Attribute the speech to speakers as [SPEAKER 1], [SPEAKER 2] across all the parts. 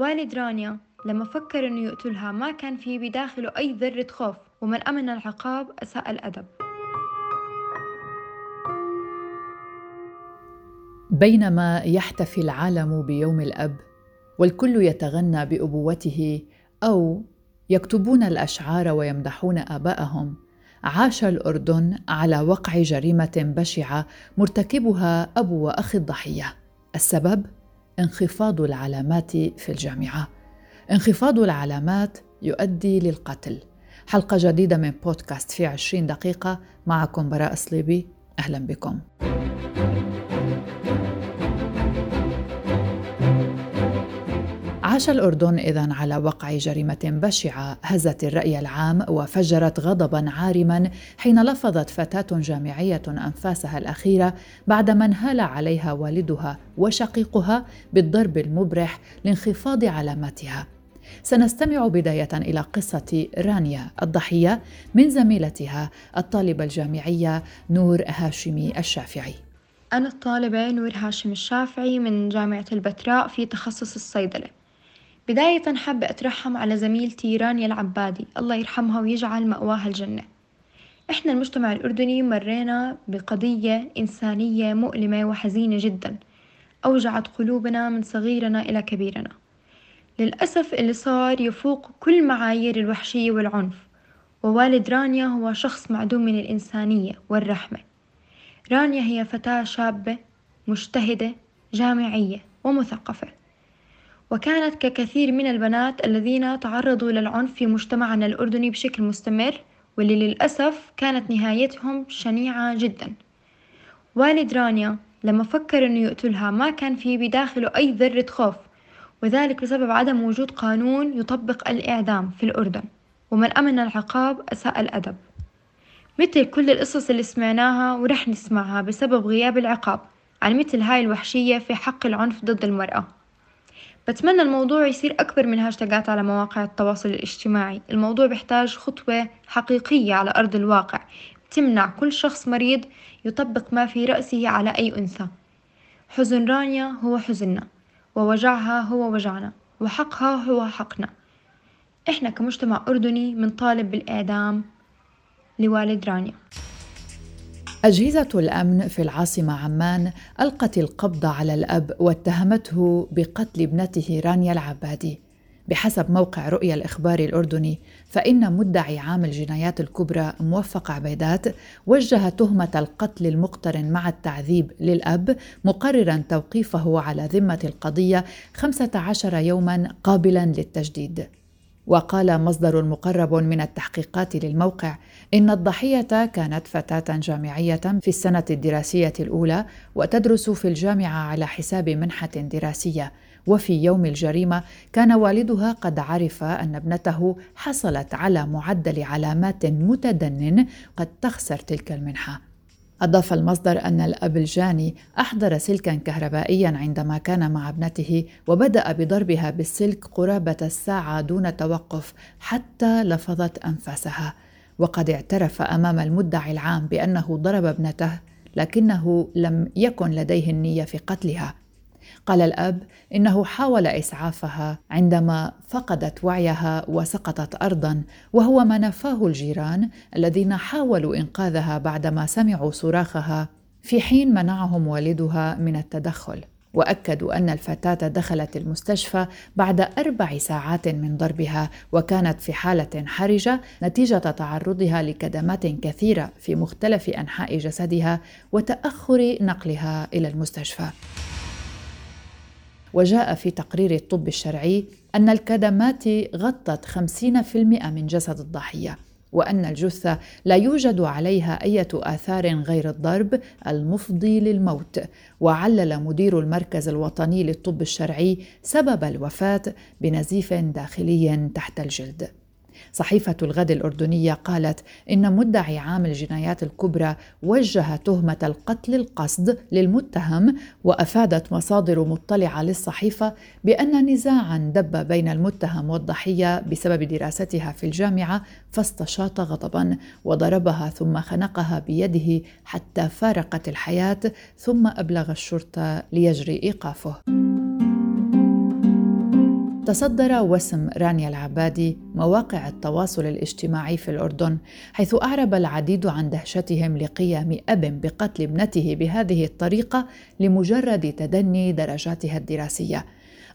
[SPEAKER 1] والد رانيا لما فكر إنه يقتلها ما كان في بداخله أي ذرة خوف ومن أمن العقاب أساء الأدب.
[SPEAKER 2] بينما يحتفي العالم بيوم الأب والكل يتغنى بأبوته أو يكتبون الأشعار ويمدحون آباءهم عاش الأردن على وقع جريمة بشعة مرتكبها أبو وأخي الضحية. السبب؟ انخفاض العلامات في الجامعة. انخفاض العلامات يؤدي للقتل. حلقة جديدة من بودكاست في عشرين دقيقة معكم براء صليبي أهلا بكم. عاش الأردن إذا على وقع جريمة بشعة هزت الرأي العام وفجرت غضبا عارما حين لفظت فتاة جامعية أنفاسها الأخيرة بعدما انهال عليها والدها وشقيقها بالضرب المبرح لانخفاض علاماتها. سنستمع بداية إلى قصة رانيا الضحية من زميلتها الطالبة الجامعية نور هاشمي الشافعي.
[SPEAKER 1] أنا الطالبة نور هاشم الشافعي من جامعة البتراء في تخصص الصيدلة بداية حابة أترحم على زميلتي رانيا العبادي الله يرحمها ويجعل مأواها الجنة. إحنا المجتمع الأردني مرينا بقضية إنسانية مؤلمة وحزينة جدا. أوجعت قلوبنا من صغيرنا إلى كبيرنا. للأسف اللي صار يفوق كل معايير الوحشية والعنف. ووالد رانيا هو شخص معدوم من الإنسانية والرحمة. رانيا هي فتاة شابة مجتهدة جامعية ومثقفة. وكانت ككثير من البنات الذين تعرضوا للعنف في مجتمعنا الأردني بشكل مستمر واللي للأسف كانت نهايتهم شنيعة جدا. والد رانيا لما فكر أنه يقتلها ما كان في بداخله أي ذرة خوف وذلك بسبب عدم وجود قانون يطبق الإعدام في الأردن ومن أمن العقاب أساء الأدب. مثل كل القصص اللي سمعناها ورح نسمعها بسبب غياب العقاب عن مثل هاي الوحشية في حق العنف ضد المرأة. بتمنى الموضوع يصير أكبر من هاشتاجات على مواقع التواصل الاجتماعي. الموضوع بيحتاج خطوة حقيقية على أرض الواقع. تمنع كل شخص مريض يطبق ما في رأسه على أي أنثى. حزن رانيا هو حزننا ووجعها هو وجعنا وحقها هو حقنا. إحنا كمجتمع أردني منطالب بالإعدام لوالد رانيا.
[SPEAKER 2] أجهزة الأمن في العاصمة عمان ألقت القبض على الأب واتهمته بقتل ابنته رانيا العبادي. بحسب موقع رؤيا الإخباري الأردني فإن مدعي عام الجنايات الكبرى موفق عبيدات وجه تهمة القتل المقترن مع التعذيب للأب مقررا توقيفه على ذمة القضية 15 يوما قابلا للتجديد. وقال مصدر مقرب من التحقيقات للموقع إن الضحية كانت فتاة جامعية في السنة الدراسية الأولى وتدرس في الجامعة على حساب منحة دراسية. وفي يوم الجريمة كان والدها قد عرف أن ابنته حصلت على معدل علامات متدنٍ قد تخسر تلك المنحة. أضاف المصدر أن الأب الجاني أحضر سلكا كهربائيا عندما كان مع ابنته وبدأ بضربها بالسلك قرابة الساعة دون توقف حتى لفظت أنفاسها. وقد اعترف أمام المدعي العام بأنه ضرب ابنته لكنه لم يكن لديه النية في قتلها. قال الأب إنه حاول إسعافها عندما فقدت وعيها وسقطت ارضا وهو ما نفاه الجيران الذين حاولوا إنقاذها بعدما سمعوا صراخها في حين منعهم والدها من التدخل. وأكدوا أن الفتاة دخلت المستشفى بعد أربع ساعات من ضربها وكانت في حالة حرجة نتيجة تعرضها لكدمات كثيرة في مختلف أنحاء جسدها وتأخر نقلها إلى المستشفى. وجاء في تقرير الطب الشرعي أن الكدمات غطت 50% من جسد الضحية. وأن الجثة لا يوجد عليها أي آثار غير الضرب المفضي للموت. وعلل مدير المركز الوطني للطب الشرعي سبب الوفاة بنزيف داخلي تحت الجلد. صحيفة الغد الأردنية قالت إن مدعي عام الجنايات الكبرى وجه تهمة القتل القصد للمتهم وأفادت مصادر مطلعة للصحيفة بأن نزاعا دب بين المتهم والضحية بسبب دراستها في الجامعة فاستشاط غضبا وضربها ثم خنقها بيده حتى فارقت الحياة ثم أبلغ الشرطة ليجري إيقافه. تصدر وسم رانيا العبادي مواقع التواصل الاجتماعي في الأردن حيث أعرب العديد عن دهشتهم لقيام أب بقتل ابنته بهذه الطريقة لمجرد تدني درجاتها الدراسية.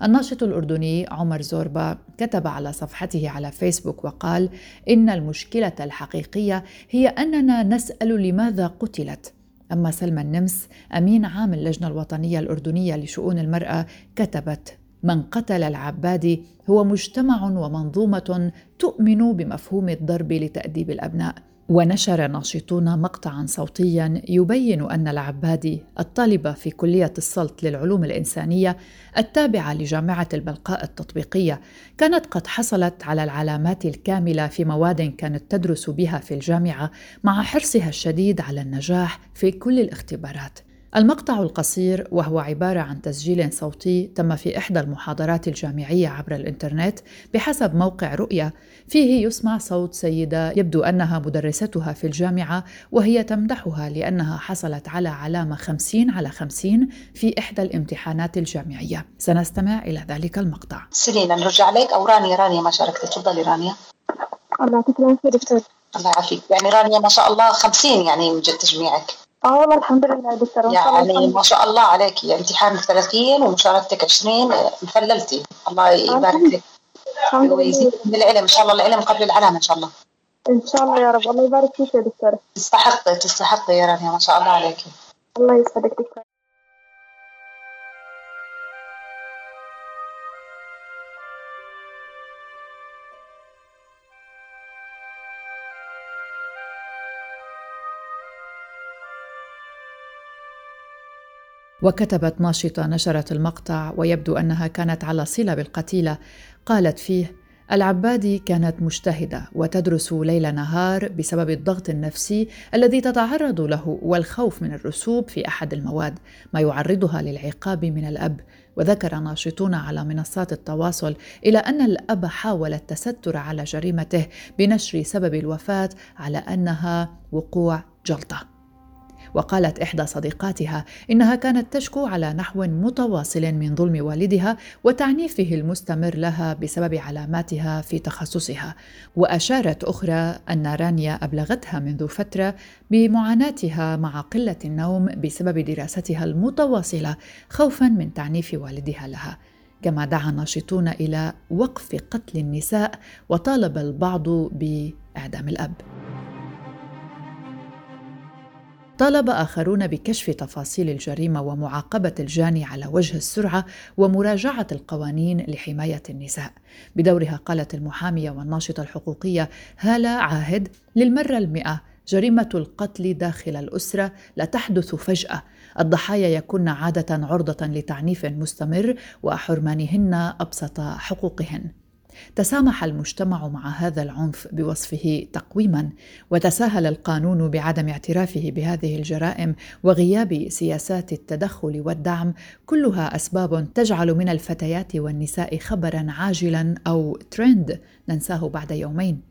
[SPEAKER 2] الناشط الأردني عمر زوربا كتب على صفحته على فيسبوك وقال إن المشكلة الحقيقية هي أننا نسأل لماذا قتلت. أما سلمى النمس أمين عام اللجنة الوطنية الأردنية لشؤون المرأة كتبت من قتل العبادي هو مجتمع ومنظومة تؤمن بمفهوم الضرب لتأديب الأبناء. ونشر ناشطون مقطعا صوتيا يبين أن العبادي الطالبه في كلية السلط للعلوم الإنسانية التابعة لجامعة البلقاء التطبيقية كانت قد حصلت على العلامات الكاملة في مواد كانت تدرس بها في الجامعة مع حرصها الشديد على النجاح في كل الاختبارات. المقطع القصير وهو عبارة عن تسجيل صوتي تم في إحدى المحاضرات الجامعية عبر الإنترنت بحسب موقع رؤية. فيه يسمع صوت سيدة يبدو أنها مدرستها في الجامعة وهي تمدحها لأنها حصلت على علامة 50 على 50 في إحدى الامتحانات الجامعية. سنستمع إلى ذلك المقطع.
[SPEAKER 3] سلينا نرجع عليك أو رانيا رانيا ما شاركت. تفضلي رانيا.
[SPEAKER 4] الله يعطيك العافية دكتور.
[SPEAKER 3] الله يعافيك. يعني رانيا ما شاء الله 50 يعني من جد تجميعك.
[SPEAKER 4] آه والله الحمد لله دكتور
[SPEAKER 3] يعني ما شاء الله عليك. يعني امتحانك 30 ومشاركتك 20 مفللتي الله يبارك لك ويزيد من العلم. إن شاء الله العلم قبل العلامه إن شاء الله.
[SPEAKER 4] إن شاء الله يا رب. الله يبارك فيك يا دكتورة.
[SPEAKER 3] تستحقي تستحقي يا رانيا. ما شاء الله عليك.
[SPEAKER 4] الله يسعدك دكتور
[SPEAKER 2] وكتبت ناشطة نشرت المقطع ويبدو أنها كانت على صلة بالقتيلة. قالت فيه العبادي كانت مجتهدة وتدرس ليل نهار بسبب الضغط النفسي الذي تتعرض له والخوف من الرسوب في أحد المواد ما يعرضها للعقاب من الأب. وذكر ناشطون على منصات التواصل إلى أن الأب حاول التستر على جريمته بنشر سبب الوفاة على أنها وقوع جلطة. وقالت إحدى صديقاتها إنها كانت تشكو على نحو متواصل من ظلم والدها وتعنيفه المستمر لها بسبب علاماتها في تخصصها. وأشارت أخرى أن رانيا أبلغتها منذ فترة بمعاناتها مع قلة النوم بسبب دراستها المتواصلة خوفا من تعنيف والدها لها. كما دعا الناشطون إلى وقف قتل النساء وطالب البعض بإعدام الأب. طالب آخرون بكشف تفاصيل الجريمة ومعاقبة الجاني على وجه السرعة ومراجعة القوانين لحماية النساء. بدورها قالت المحامية والناشطة الحقوقية هالة عاهد للمرة المئة جريمة القتل داخل الأسرة لا تحدث فجأة، الضحايا يكن عادة عرضة لتعنيف مستمر وحرمانهن أبسط حقوقهن. تسامح المجتمع مع هذا العنف بوصفه تقويما وتساهل القانون بعدم اعترافه بهذه الجرائم وغياب سياسات التدخل والدعم كلها أسباب تجعل من الفتيات والنساء خبرا عاجلا أو ترند ننساه بعد يومين.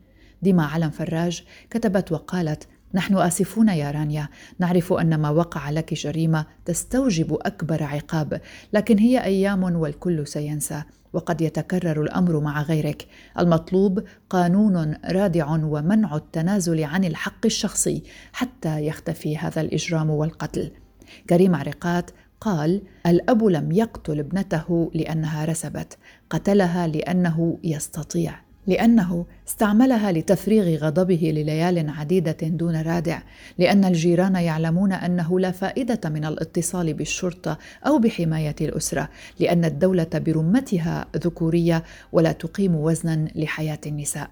[SPEAKER 2] ديما علم فراج كتبت وقالت نحن آسفون يا رانيا نعرف أن ما وقع لك جريمة تستوجب أكبر عقاب لكن هي أيام والكل سينسى. وقد يتكرر الأمر مع غيرك. المطلوب قانون رادع ومنع التنازل عن الحق الشخصي حتى يختفي هذا الإجرام والقتل. كريم عرقات قال الأب لم يقتل ابنته لأنها رسبت قتلها لأنه يستطيع. لأنه استعملها لتفريغ غضبه لليال عديدة دون رادع لأن الجيران يعلمون أنه لا فائدة من الاتصال بالشرطة أو بحماية الأسرة لأن الدولة برمتها ذكورية ولا تقيم وزنا لحياة النساء.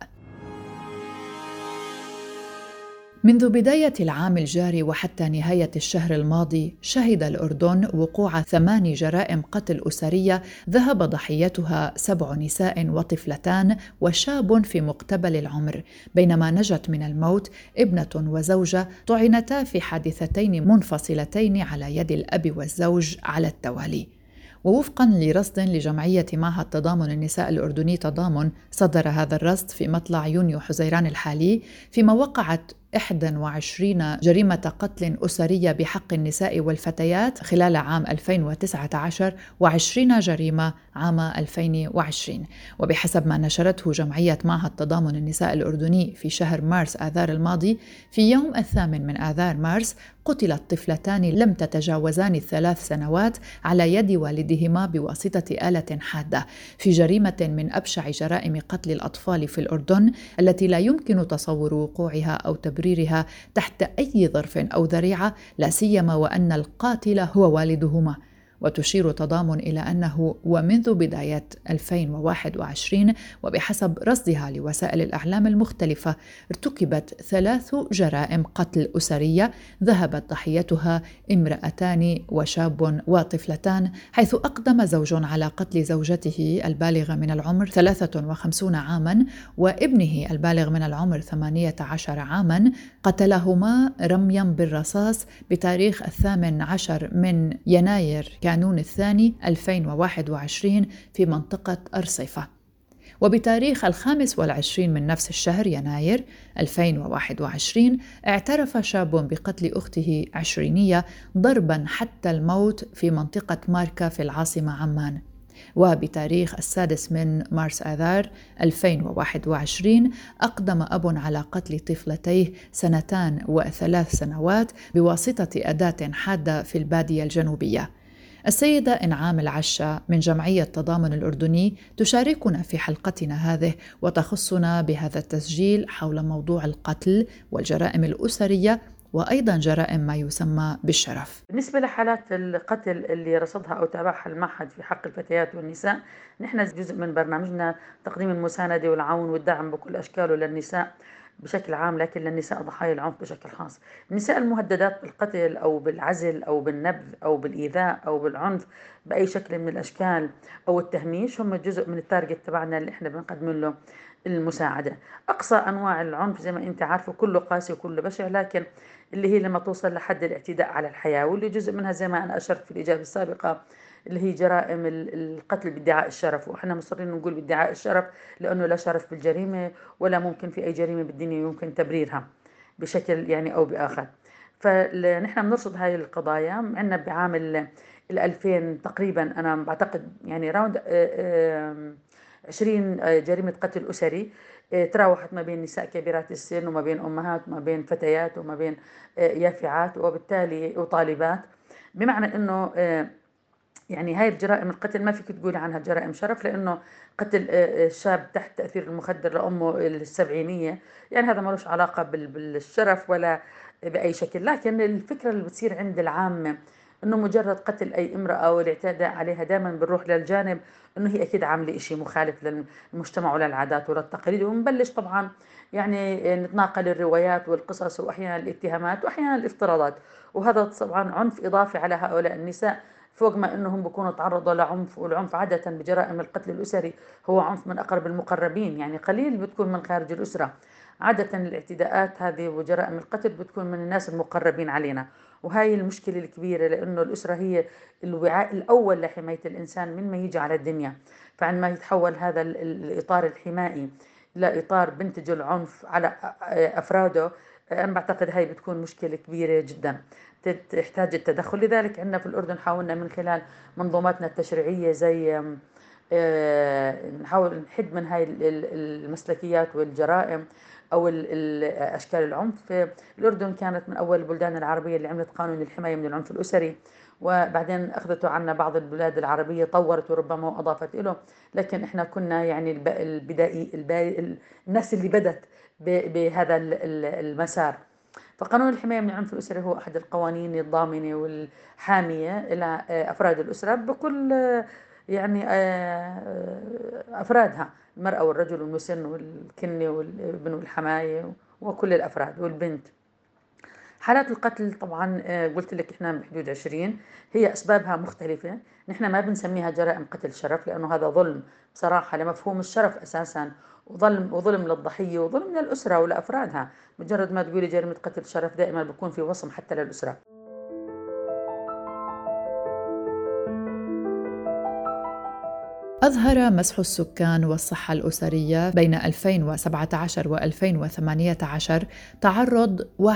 [SPEAKER 2] منذ بداية العام الجاري وحتى نهاية الشهر الماضي شهد الأردن وقوع ثمان جرائم قتل أسرية ذهب ضحيتها سبع نساء وطفلتان وشاب في مقتبل العمر. بينما نجت من الموت ابنة وزوجة طعنتا في حادثتين منفصلتين على يد الأب والزوج على التوالي. ووفقا لرصد لجمعية معهد تضامن النساء الأردني تضامن صدر هذا الرصد في مطلع يونيو حزيران الحالي فيما وقعت 21 جريمة قتل أسرية بحق النساء والفتيات خلال عام 2019 و20 جريمة عام 2020 وبحسب ما نشرته جمعية معهد تضامن النساء الأردني في شهر مارس آذار الماضي في يوم الثامن من آذار مارس قتلت طفلتان لم تتجاوزان الثلاث سنوات على يد والدهما بواسطة آلة حادة. في جريمة من أبشع جرائم قتل الأطفال في الأردن التي لا يمكن تصور وقوعها أو تبريرها تحت أي ظرف أو ذريعة لا سيما وأن القاتل هو والدهما. وتشير تضامن إلى أنه ومنذ بداية 2021 وبحسب رصدها لوسائل الإعلام المختلفة ارتكبت ثلاث جرائم قتل أسرية ذهبت ضحيتها امرأتان وشاب وطفلتان حيث أقدم زوج على قتل زوجته البالغة من العمر 53 عاما وابنه البالغ من العمر 18 عاما قتلهما رميا بالرصاص بتاريخ الثامن عشر من يناير. كان كانون الثاني 2021 في منطقة أرصفة. وبتاريخ الخامس والعشرين من نفس الشهر يناير 2021 اعترف شاب بقتل أخته عشرينية ضربا حتى الموت في منطقة ماركا في العاصمة عمان. وبتاريخ السادس من مارس آذار 2021 أقدم أب على قتل طفلتيه سنتان وثلاث سنوات بواسطة أداة حادة في البادية الجنوبية. السيدة إنعام العشا من جمعية تضامن الأردني تشاركنا في حلقتنا هذه وتخصنا بهذا التسجيل حول موضوع القتل والجرائم الأسرية وأيضا جرائم ما يسمى بالشرف.
[SPEAKER 5] بالنسبة لحالات القتل اللي رصدها أو تابعها المعهد في حق الفتيات والنساء نحن جزء من برنامجنا تقديم المساندة والعون والدعم بكل أشكاله للنساء. بشكل عام لكن للنساء ضحايا العنف بشكل خاص. النساء المهددات بالقتل أو بالعزل أو بالنبذ أو بالإيذاء أو بالعنف بأي شكل من الأشكال أو التهميش هم جزء من التارجت تبعنا اللي إحنا بنقدم له المساعدة. أقصى أنواع العنف زي ما أنت عارفة كله قاسي وكله بشع لكن اللي هي لما توصل لحد الاعتداء على الحياة واللي جزء منها زي ما أنا أشرت في الإجابة السابقة اللي هي جرائم القتل بادعاء الشرف. وإحنا مصرين نقول بادعاء الشرف لأنه لا شرف بالجريمة ولا ممكن في أي جريمة بالدنيا يمكن تبريرها بشكل يعني أو بآخر. فنحن بنرصد هاي القضايا. عندنا بعام ال 2000 تقريبا أنا بعتقد يعني راوند 20 آه، جريمة قتل أسري آه، تراوحت ما بين نساء كبيرات السن وما بين أمهات وما بين فتيات وما بين آه، يافعات وبالتالي وطالبات. بمعنى إنه يعني هاي الجرائم القتل ما فيك تقولي عنها جرائم شرف لأنه قتل آه، آه، شاب تحت تأثير المخدر لأمه السبعينية. يعني هذا ملوش علاقة بالشرف ولا بأي شكل. لكن الفكرة اللي بتصير عند العامة إنه مجرد قتل أي امرأة والاعتداء عليها دائما بنروح للجانب إنه هي أكيد عاملة شيء مخالف للمجتمع وللعادات وللتقاليد ونبلش طبعا يعني نتناقل الروايات والقصص واحيانا الاتهامات واحيانا الافتراضات. وهذا طبعا عنف إضافي على هؤلاء النساء. فوق ما إنهم بيكونوا تعرضوا لعنف والعنف عادة بجرائم القتل الأسري هو عنف من أقرب المقربين يعني قليل بتكون من خارج الأسرة. عادة الاعتداءات هذه وجرائم القتل بتكون من الناس المقربين علينا. وهاي المشكلة الكبيرة لأنه الأسرة هي الوعاء الأول لحماية الإنسان من ما يجي على الدنيا. فعندما يتحول هذا الإطار الحمائي لإطار بنتج العنف على أفراده أنا بعتقد هاي بتكون مشكلة كبيرة جدا. تحتاج التدخل. لذلك عندنا في الأردن حاولنا من خلال منظوماتنا التشريعية زي آه، نحاول نحد من هاي المسلكيات والجرائم أو أشكال العنف. الأردن كانت من أول البلدان العربية اللي عملت قانون الحماية من العنف الأسري. وبعدين أخذته عنا بعض البلاد العربية طورت وربما وأضافت له لكن إحنا كنا يعني البدائي الناس اللي بدت بهذا المسار. فقانون الحماية من العنف الأسري هو أحد القوانين الضامنة والحامية إلى أفراد الأسرة بكل يعني أفرادها. المرأة والرجل والمسن والكنة والابن والحماية وكل الأفراد والبنت. حالات القتل طبعا قلت لك إحنا بحدود 20 هي أسبابها مختلفة. نحن ما بنسميها جرائم قتل شرف لأنه هذا ظلم بصراحة لمفهوم الشرف أساسا وظلم وظلم للضحية وظلم للأسرة ولأفرادها. مجرد ما تقولي جريمة قتل شرف دائما بكون في وصم حتى للأسرة.
[SPEAKER 2] أظهر مسح السكان والصحة الأسرية بين 2017 و 2018 تعرض 81%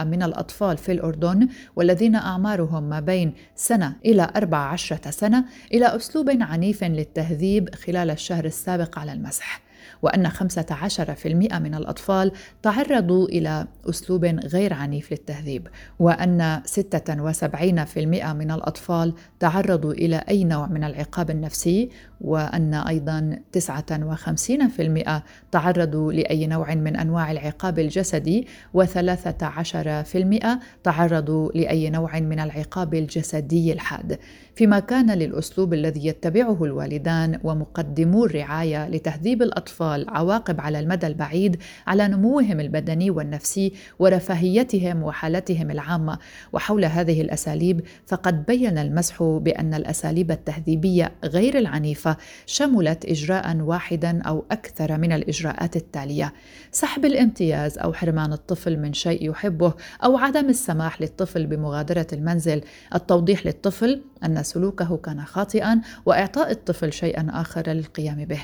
[SPEAKER 2] من الأطفال في الأردن والذين أعمارهم ما بين سنة إلى 14 سنة إلى أسلوب عنيف للتهذيب خلال الشهر السابق على المسح. وأن 15% من الأطفال تعرضوا إلى أسلوب غير عنيف للتهذيب وأن 76% من الأطفال تعرضوا إلى أي نوع من العقاب النفسي وأن أيضا 59% تعرضوا لأي نوع من أنواع العقاب الجسدي و13% تعرضوا لأي نوع من العقاب الجسدي الحاد. فيما كان للأسلوب الذي يتبعه الوالدان ومقدمو الرعاية لتهذيب الأطفال عواقب على المدى البعيد على نموهم البدني والنفسي ورفاهيتهم وحالتهم العامة. وحول هذه الأساليب فقد بين المسح بأن الأساليب التهذيبية غير العنيفة شملت إجراء واحدا أو أكثر من الإجراءات التالية: سحب الامتياز أو حرمان الطفل من شيء يحبه أو عدم السماح للطفل بمغادرة المنزل، التوضيح للطفل أن سلوكه كان خاطئا وإعطاء الطفل شيئا آخر للقيام به.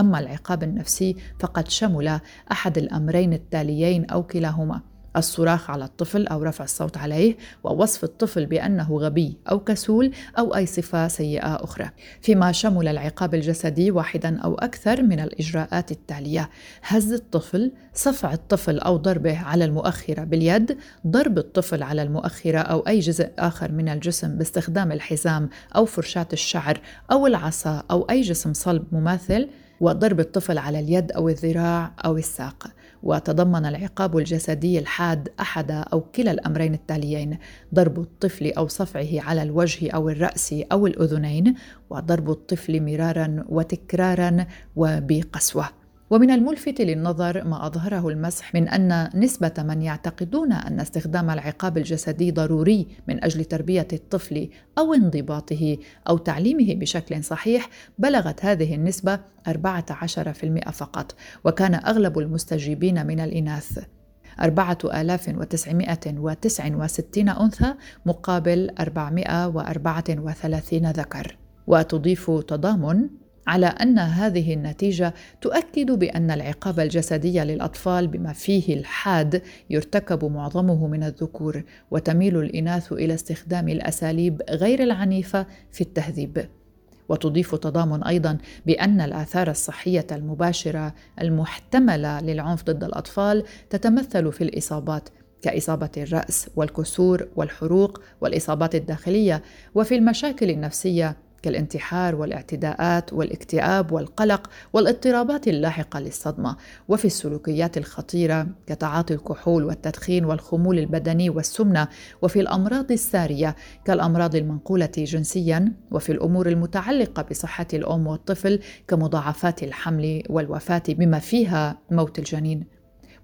[SPEAKER 2] أما العقاب النفسي فقد شمل أحد الأمرين التاليين أو كلاهما. الصراخ على الطفل أو رفع الصوت عليه ووصف الطفل بأنه غبي أو كسول أو أي صفة سيئة أخرى. فيما شمل العقاب الجسدي واحدا أو أكثر من الإجراءات التالية. هز الطفل صفع الطفل أو ضربه على المؤخرة باليد ضرب الطفل على المؤخرة أو أي جزء آخر من الجسم باستخدام الحزام أو فرشاة الشعر أو العصا أو أي جسم صلب مماثل وضرب الطفل على اليد أو الذراع أو الساق وتضمن العقاب الجسدي الحاد أحد أو كلا الأمرين التاليين ضرب الطفل أو صفعه على الوجه أو الرأس أو الأذنين وضرب الطفل مرارا وتكرارا وبقسوة. ومن الملفت للنظر ما أظهره المسح من أن نسبة من يعتقدون أن استخدام العقاب الجسدي ضروري من أجل تربية الطفل أو انضباطه أو تعليمه بشكل صحيح بلغت هذه النسبة 14% فقط وكان أغلب المستجيبين من الإناث. 4969 أنثى مقابل 434 ذكر. وتضيف تضامن على أن هذه النتيجة تؤكد بأن العقاب الجسدي للأطفال بما فيه الحاد يرتكب معظمه من الذكور وتميل الإناث إلى استخدام الأساليب غير العنيفة في التهذيب. وتضيف تضامن أيضا بأن الآثار الصحية المباشرة المحتملة للعنف ضد الأطفال تتمثل في الإصابات كإصابة الرأس والكسور والحروق والإصابات الداخلية وفي المشاكل النفسية كالانتحار والاعتداءات والاكتئاب والقلق والاضطرابات اللاحقة للصدمة. وفي السلوكيات الخطيرة كتعاطي الكحول والتدخين والخمول البدني والسمنة. وفي الأمراض السارية كالأمراض المنقولة جنسيا. وفي الأمور المتعلقة بصحة الأم والطفل كمضاعفات الحمل والوفاة بما فيها موت الجنين.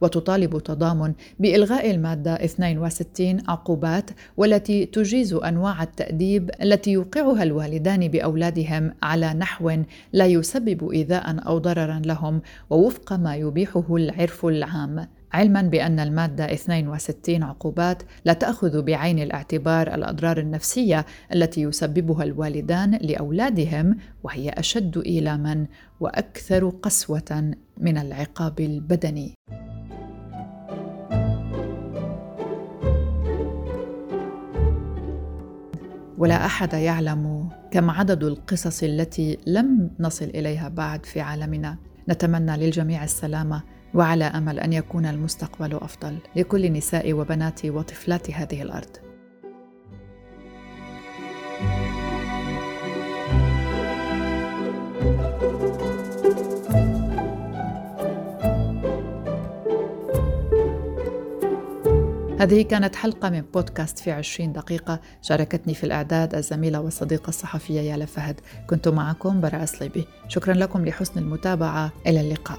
[SPEAKER 2] وتطالب تضامن بإلغاء المادة 62 عقوبات والتي تجيز أنواع التأديب التي يوقعها الوالدان بأولادهم على نحو لا يسبب إيذاء أو ضررا لهم ووفق ما يبيحه العرف العام علما بأن المادة 62 عقوبات لا تأخذ بعين الاعتبار الأضرار النفسية التي يسببها الوالدان لأولادهم وهي أشد إيلاما وأكثر قسوة من العقاب البدني. ولا أحد يعلم كم عدد القصص التي لم نصل إليها بعد في عالمنا. نتمنى للجميع السلامة وعلى أمل أن يكون المستقبل أفضل لكل نساء وبنات وطفلات هذه الأرض. هذه كانت حلقة من بودكاست في عشرين دقيقة. شاركتني في الإعداد الزميلة والصديقة الصحفية يالا فهد. كنت معكم براء صليبي شكرا لكم لحسن المتابعة. إلى اللقاء.